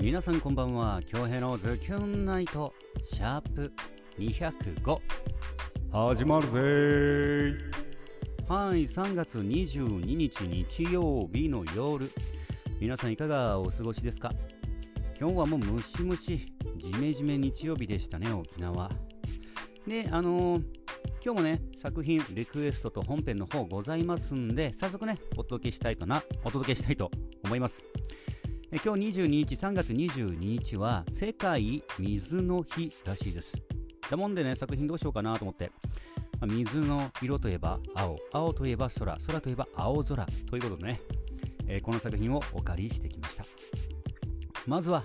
皆さんこんばんは。京平のズキュンナイト。シャープ205始まるぜ。はい。3月22日日曜日の夜。皆さんいかがお過ごしですか？今日はもうムシムシジメジメ日曜日でしたね沖縄。であのー今日もね、作品、リクエストと本編の方ございますんで、早速ね、お届けしたいとな、お届けしたいと思います。え今日22日、3月22日は、世界水の日らしいです。だもんでね、作品どうしようかなと思って、ま水の色といえば青、青といえば空、空といえば青空ということでね、えーこの作品をお借りしてきました。まずは、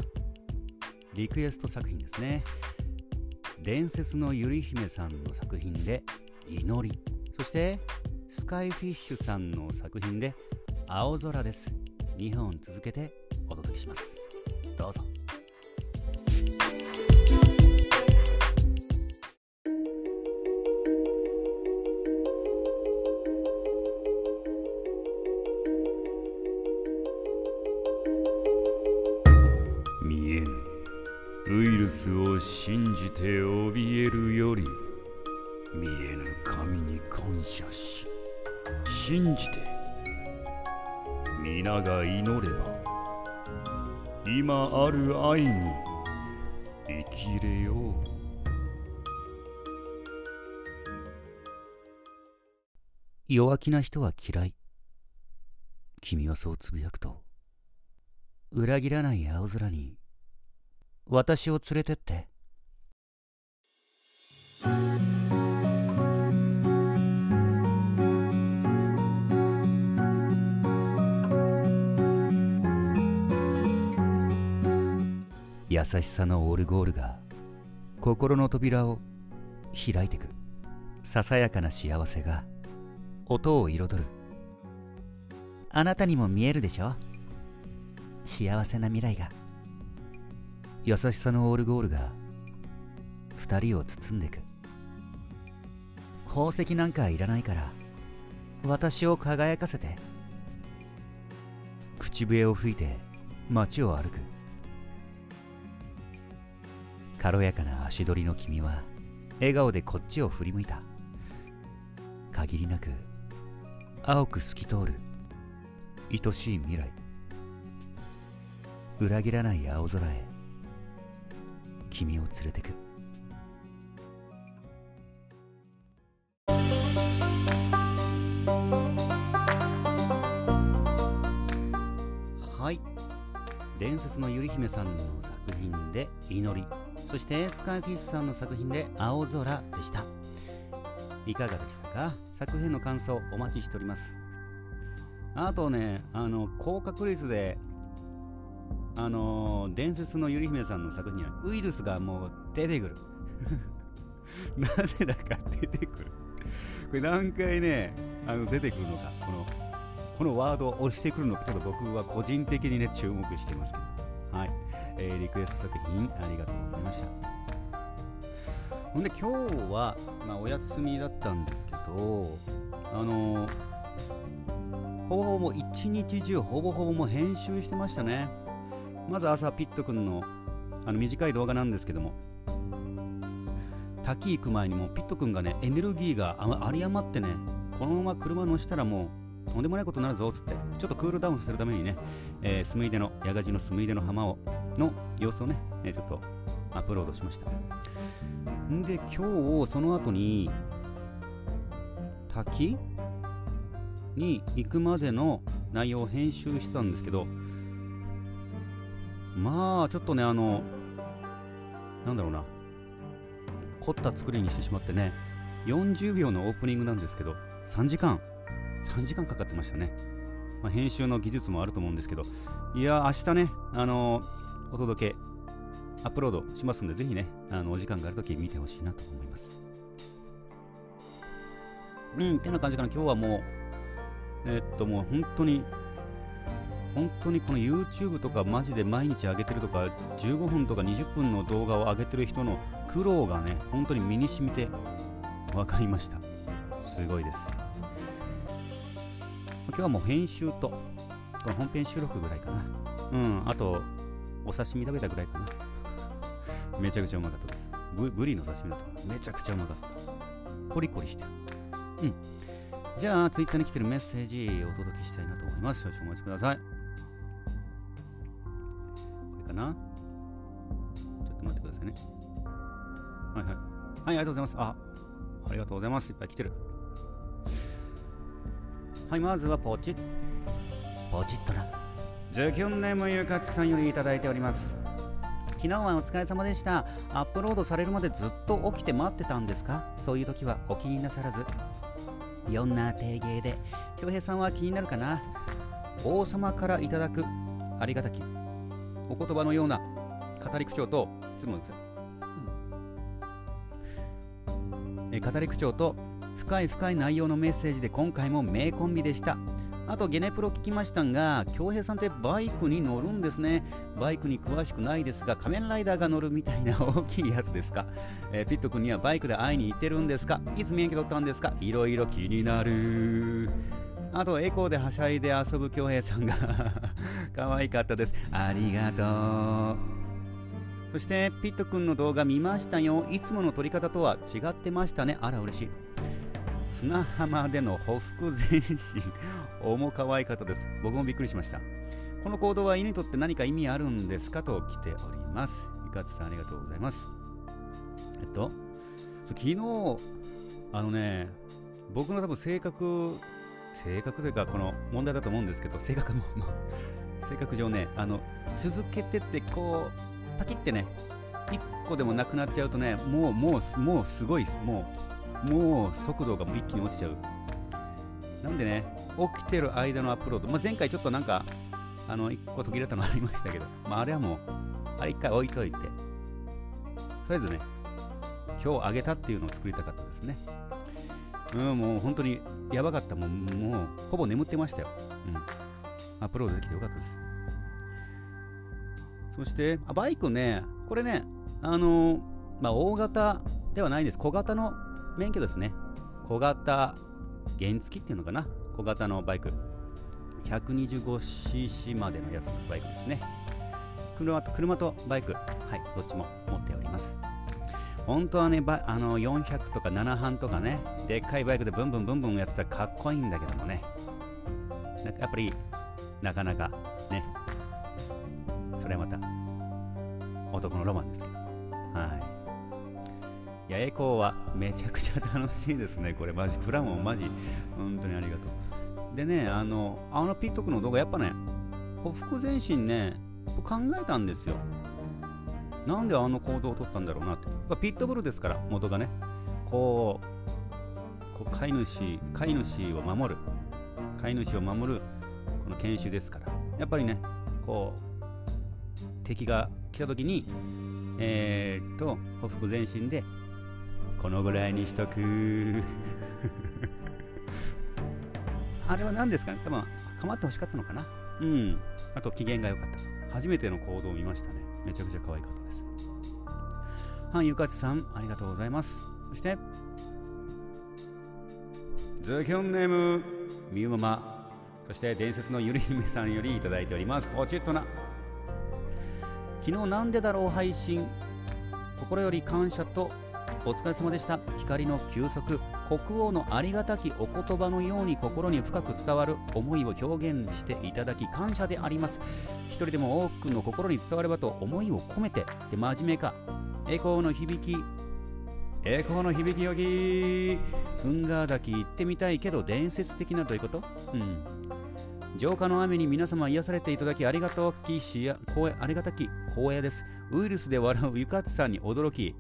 リクエスト作品ですね。伝説のゆり姫さんの作品で「祈り」そしてスカイフィッシュさんの作品で「青空」です2本続けて届けします。どうぞ。弱気な人は嫌い。君はそうつぶやくと裏切らない青空に私を連れてって。優しさのオルゴールが心の扉を開いてく。ささやかな幸せが音を彩る。あなたにも見えるでしょ？幸せな未来が。優しさのオルゴールが二人を包んでく。宝石なんかいらないから私を輝かせて。口笛を吹いて街を歩く。軽やかな足取りの君は笑顔でこっちを振り向いた。限りなく青く透き通る。愛しい未来。裏切らない青空へ。君を連れてく。はい。伝説のゆり姫さんの作品で「祈り」そしてスカイフィッシュさんの作品で「青空」でした。いかがでしたか？作品の感想お待ちしております。あとねあの高確率であの伝説のゆり姫さんの作品にはウイルスがもう出てくる。なぜだか出てくる。これ何回ねあの出てくるのか。このこのワードを押してくるのか。ちょっと僕は個人的にね注目してますけど。はい、えーリクエスト作品ありがとうございました。ほんで今日は、まあ、お休みだったんですけどあのほぼほぼ一日中ほぼほぼも編集してましたね。まず朝ピット君のあの短い動画なんですけども滝行く前にもピット君がねエネルギーがあ有り余ってねこのまま車乗したらもうとんでもないことになるぞっつってちょっとクールダウンするためにね、えー、スムイデの矢賀寺のスムイデの浜をの様子をね、えーちょっとアップロードしました。んで今日その後に滝？に行くまでの内容を編集してたんですけどまあちょっとねあのなんだろうな。凝った作りにしてしまってね40秒のオープニングなんですけど3時間。3時間かかってましたね、まあ、編集の技術もあると思うんですけどいや明日ねあのお届けアップロードしますんでぜひねあのお時間があるとき見てほしいなと思います。うんてな感じかな。今日はもうえっともう本当に本当にこの YouTube とかマジで毎日上げてるとか15分とか20分の動画を上げてる人の苦労がね本当に身に染みて分かりました。すごいです。今日はもう編集とこの本編収録ぐらいかな。うんあとお刺身食べたぐらいかな。めちゃくちゃうまかったです。ブブリの刺身だっためちゃくちゃうまかった。コリコリしてる。うん。じゃあ、ツイッターに来てるメッセージお届けしたいなと思います。少々お待ちください。これかな？ちょっと待ってくださいね。はいはい。はい、ありがとうございます。あ、ありがとうございます。いっぱい来てる。はい、まずはポチッ。ポチッとな。ジュキュンネームゆかつさんよりいただいております。昨日はお疲れ様でした。アップロードされるまでずっと起きて待ってたんですか？そういう時はお気になさらず。いろんな提芸で、恭平さんは気になるかな？王様からいただくありがたきお言葉のような語り口調と、ちょっと待ってください。え語り口調と深い深い内容のメッセージで今回も名コンビでしたあとゲネプロ聞きましたが恭平さんってバイクに乗るんですね。バイクに詳しくないですが仮面ライダーが乗るみたいな大きいやつですか、えー、ピット君にはバイクで会いに行ってるんですか。いつ免許取ったんですか。いろいろ気になる。あとエコーではしゃいで遊ぶ恭平さんが。可愛かったです。ありがとう。そしてピット君の動画見ましたよ。いつもの撮り方とは違ってましたね。あら嬉しい。砂浜でのほふ前進。重可愛かったです。僕もびっくりしました。この行動は犬にとって何か意味あるんですかと来ております。いかつさんありがとうございます。えっと昨日あのね僕の多分性格性格というかこの問題だと思うんですけど性格も性格上ねあの続けてってこうパキってね1個でもなくなっちゃうとねもうもうもうすごいもうもう速度がもう一気に落ちちゃう。なんでね起きてる間のアップロード、まあ、前回ちょっとなんかあの1個途切れたのありましたけど、まあ、あれはもうあれ1回置いといて。とりあえずね今日あげたっていうのを作りたかったですね。うんもう本当にやばかった。もうもうほぼ眠ってましたよ。うん。アップロードできてよかったです。そしてあバイクね、これね、あのー、まあ、大型ではないです。小型の免許ですね。小型、原付っていうのかな？小型のバイク。125cc までのやつのバイクですね。車と車とバイク、はい、どっちも持っております。本当はね、ばあの400とか7班とかね、でっかいバイクでブンブンブンブンやってたらかっこいいんだけどもね、やっぱりなかなかね、それはまた男のロマンですけどはいいやエコーはめちゃくちゃ楽しいですね。これマジプラモンマジ本当にありがとう。でねあのあのピットクの動画やっぱねほふ前進ね考えたんですよ。なんであの行動を取ったんだろうなって。ピットブルですから元がね。こうこう飼い主飼い主を守る。飼い主を守るこの犬種ですから。やっぱりねこう敵が来た時にえー、っとほふ前進でこのぐらいにしとく。あれは何ですかね？多分構ってほしかったのかな？うん。あと機嫌が良かった。初めての行動を見ましたね。めちゃくちゃ可愛かったです。はいゆかちさんありがとうございます。そしてズキョンネームみゆママ。そして伝説のゆり姫さんよりいただいております。ポチッとな。昨日なんでだろう配信？心より感謝とお疲れ様でした。光の休息。国王のありがたきお言葉のように心に深く伝わる思いを表現していただき感謝であります。一人でも多くの心に伝わればと思いを込めてで真面目か。栄光の響き。栄光の響きよきふんがだき行ってみたいけど伝説的などういうこと？うん。浄化の雨に皆様癒されていただきありがとう。きしや光栄ありがたき光栄です。ウイルスで笑うゆかつさんに驚き。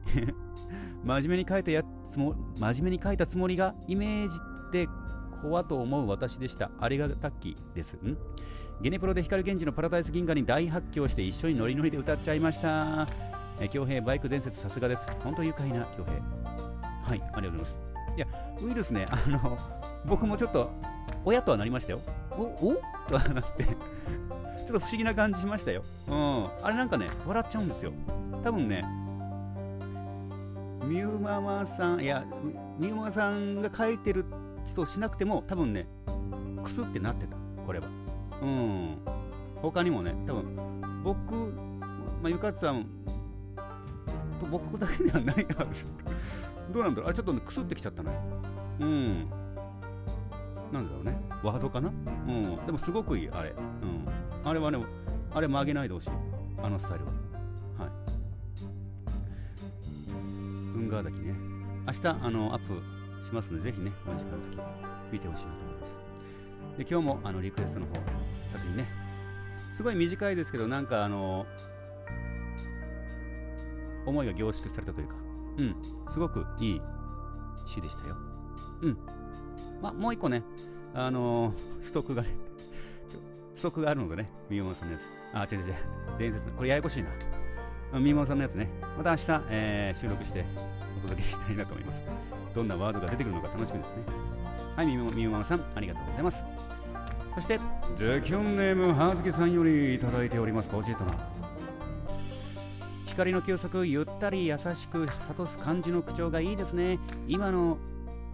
真面目に書いたやつも真面目に書いたつもりがイメージって怖と思う私でした。ありがたきです。ん？ゲネプロで光源氏のパラダイス銀河に大発狂して一緒にノリノリで歌っちゃいました。え京平バイク伝説さすがです。本当愉快な京平。はいありがとうございます。いやウイルスねあの僕もちょっと親とはなりましたよ。おお？とはなってちょっと不思議な感じしましたよ。うん。あれなんかね、笑っちゃうんですよ。多分ね、ミューママさん、いや、ミューママさんが書いてる人しなくても、多分ね、クスってなってた、これは。うん。他にもね、多分僕まあ、ゆかつさんと僕だけではないはず。どうなんだろう。あれちょっと、ね、くすってきちゃったねうん。なんだろうね。ワードかな？うん。でもすごくいいあれ。うん。あれはねあれ曲げないでほしい。あのスタイルは。運河滝ね。明日あのアップしますのでぜひねお時間の時見てほしいなと思います。で今日もあのリクエストの方先にね。すごい短いですけどなんかあの思いが凝縮されたというか。うん。すごくいい詩でしたよ。うん。まあもう一個ね。あのストックがね。ストックがあるのでねみよもさんのやつ。あ違う違う違う。伝説のこれややこしいな。みよもさんのやつね。また明日、えー、収録して。届けしたいなと思います。どんなワードが出てくるのか楽しみですね。はいみみももさんありがとうございます。そしてズキュンネームはずきさんよりいただいております。ポジトナ光の休息ゆったり優しく諭す感じの口調がいいですね。今の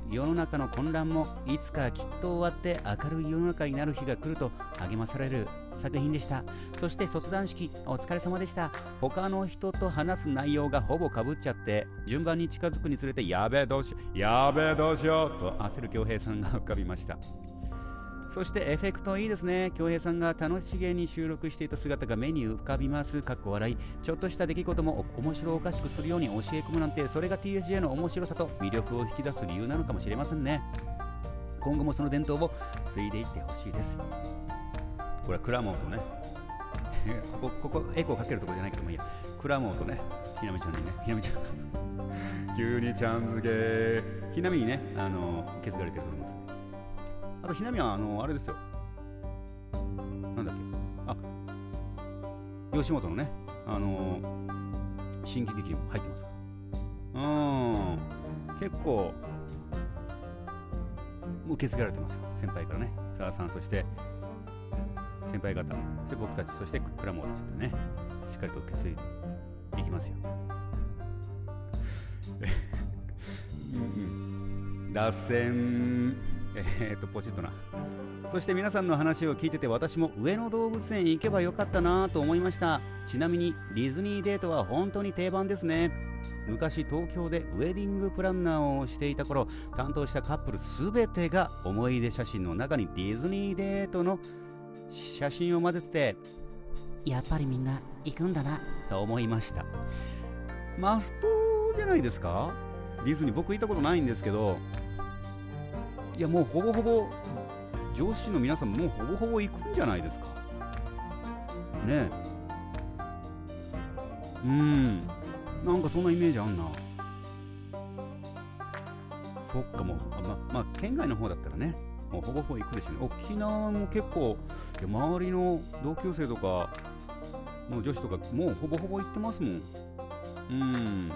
世の中の混乱もいつかきっと終わって明るい世の中になる日が来ると励まされる作品でしたそして卒団式お疲れ様でした他の人と話す内容がほぼかぶっちゃって順番に近づくにつれてやべえどうしようやべえどうしようと焦る恭平さんが浮かびましたそしてエフェクトいいですね。京平さんが楽しげに収録していた姿が目に浮かびます。かっこ笑い。ちょっとした出来事も面白おかしくするように教え込むなんて、それが TSJ の面白さと魅力を引き出す理由なのかもしれませんね。今後もその伝統を継いでいってほしいです。これはクラモーとね。ここ、ここ、エコーかけるところじゃないけどもいいや。クラモーとね、ひなみちゃんにね、ひなみちゃん。急にちゃん付け。ひなみにね、あの、受け継がれてると思います。あと、ひなみは、あの、あれですよ。なんだっけ。あ、吉本のね、あのー、新喜劇にも入ってますから。うん。結構、受け継がれてますよ。先輩からね。澤さん、そして、先輩方、そ僕たち、そしてクラモーたちとね、しっかりと受け継いでいきますよ。うんうん。脱線。えー、っと、ポチッとな。そして皆さんの話を聞いてて私も上野動物園行けばよかったなと思いましたちなみにディズニーデートは本当に定番ですね昔東京でウェディングプランナーをしていた頃担当したカップル全てが思い出写真の中にディズニーデートの写真を混ぜててやっぱりみんな行くんだな。と思いました。マストじゃないですか？ディズニー僕行ったことないんですけどいやもうほぼほぼ上司の皆さんもうほぼほぼ行くんじゃないですか？ねえ。うん。なんかそんなイメージあんな。そっかもうままあ県外の方だったらねもうほぼほぼ行くでしょうね。沖縄も結構いや周りの同級生とかの女子とかもうほぼほぼ行ってますもん。うん。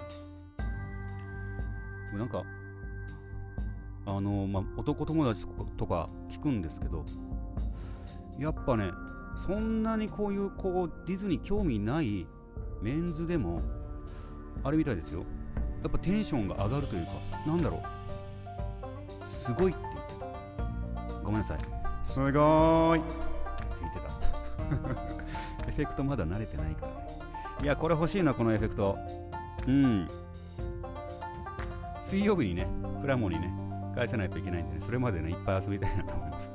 なんかあのまあ、男友達とか聞くんですけどやっぱねそんなにこういうこうディズニー興味ないメンズでもあれみたいですよ。やっぱテンションが上がるというかなんだろう。すごいって言ってた。ごめんなさい。すごい。エフェクトまだ慣れてないからねいやこれ欲しいなこのエフェクトうん水曜日にねプラモにね返さないといけないんでね、それまでね、いっぱい遊びたいなと思います。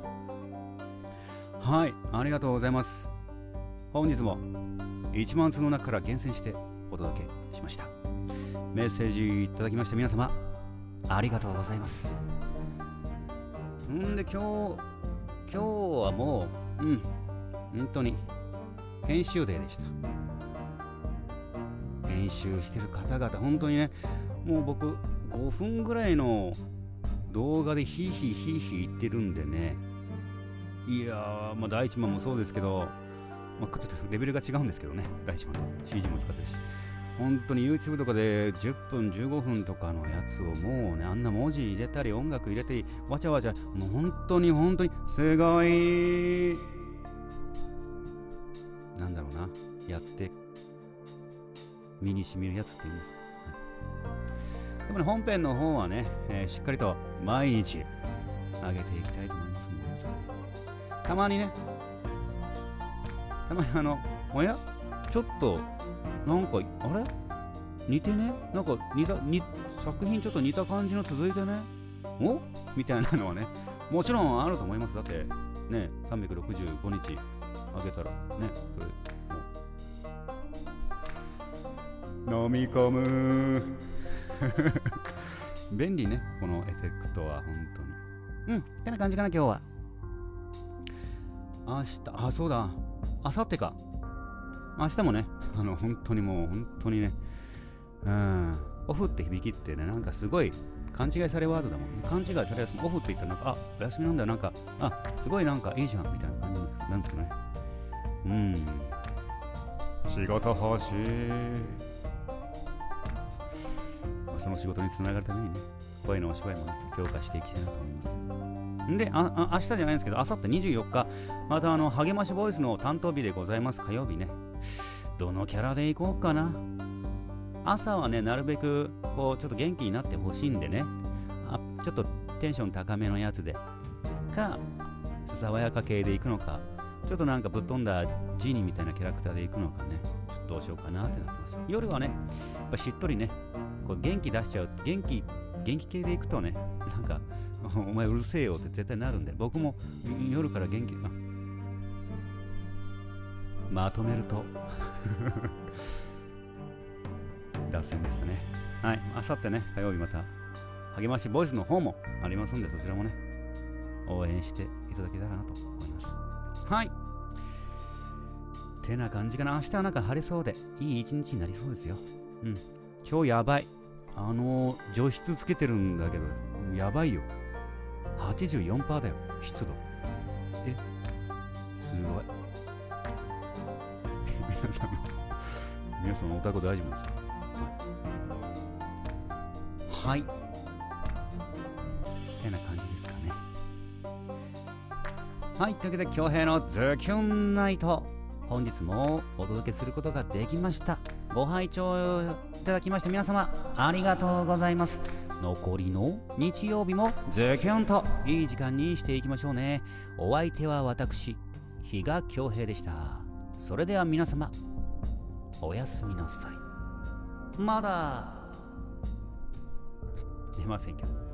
はい、ありがとうございます。本日も1万通の中から厳選してお届けしました。メッセージいただきました皆様、ありがとうございます。んで、今日、今日はもう、うん、本当に、編集デーでした。編集してる方々、本当にね、もう僕、5分ぐらいの動画でヒーヒーヒーヒー言ってるんでね。いやー、まあ、第1番もそうですけど、まあ、ちょっとレベルが違うんですけどね。第1番と CG も使ってるし。本当に YouTube とかで10分15分とかのやつをもうねあんな文字入れたり音楽入れたりわちゃわちゃもう本当に本当にすごいなんだろうな。やって。身にしみるやつって言うんですか。でもね、本編の方はね、えー、しっかりと毎日上げていきたいと思いますので、たまにね、たまにあの、おや？ちょっとなんかあれ？似てね？なんか似た似作品ちょっと似た感じの続いてね？お？みたいなのはねもちろんあると思います。だってね365日。あげたらねそれ飲み込む。便利ねこのエフェクトは本当に。うんてな感じかな今日は。明日あそうだ。明後日か。明日もねあの本当にもう本当にね。うん。オフって響きってねなんかすごい勘違いされワードだもんね。勘違いされやすい。オフって言ったらなんかあお休みなんだよなんかあすごいなんかいいじゃんみたいな感じなんですけどねうん。仕事欲しい。その仕事につながるためにね、声のお芝居も、ね、強化していきたいなと思います。んで、ああ明日じゃないんですけど、あさって24日、またあの、励ましボイスの担当日でございます、火曜日ね。どのキャラでいこうかな。朝はね、なるべく、こう、ちょっと元気になってほしいんでね、あちょっとテンション高めのやつで、か、爽やか系でいくのか、ちょっとなんかぶっ飛んだジーニーみたいなキャラクターでいくのかね、ちょっとどうしようかなってなってます。夜はね、やっぱしっとりね、こう元気出しちゃう元気元気系でいくとねなんか お前うるせえよって絶対なるんで僕も夜から元気まとめると 脱線でしたね。はいあさってね火曜日また励ましボイスの方もありますんでそちらもね応援していただけたらなと。はい。てな感じかな。明日はなんか晴れそうでいい一日になりそうですよ。うん。今日やばい。あの除湿つけてるんだけどやばいよ。84%だよ湿度。えすごい。皆さん皆さんお宅大丈夫ですか？はい。てな感じです。はいというわけで恭平のズキュンナイト。本日もお届けすることができました。ご拝聴いただきました皆様ありがとうございます。残りの日曜日もズキュンといい時間にしていきましょうね。お相手は私比嘉恭平でした。それでは皆様おやすみなさい。まだ出ませんけど。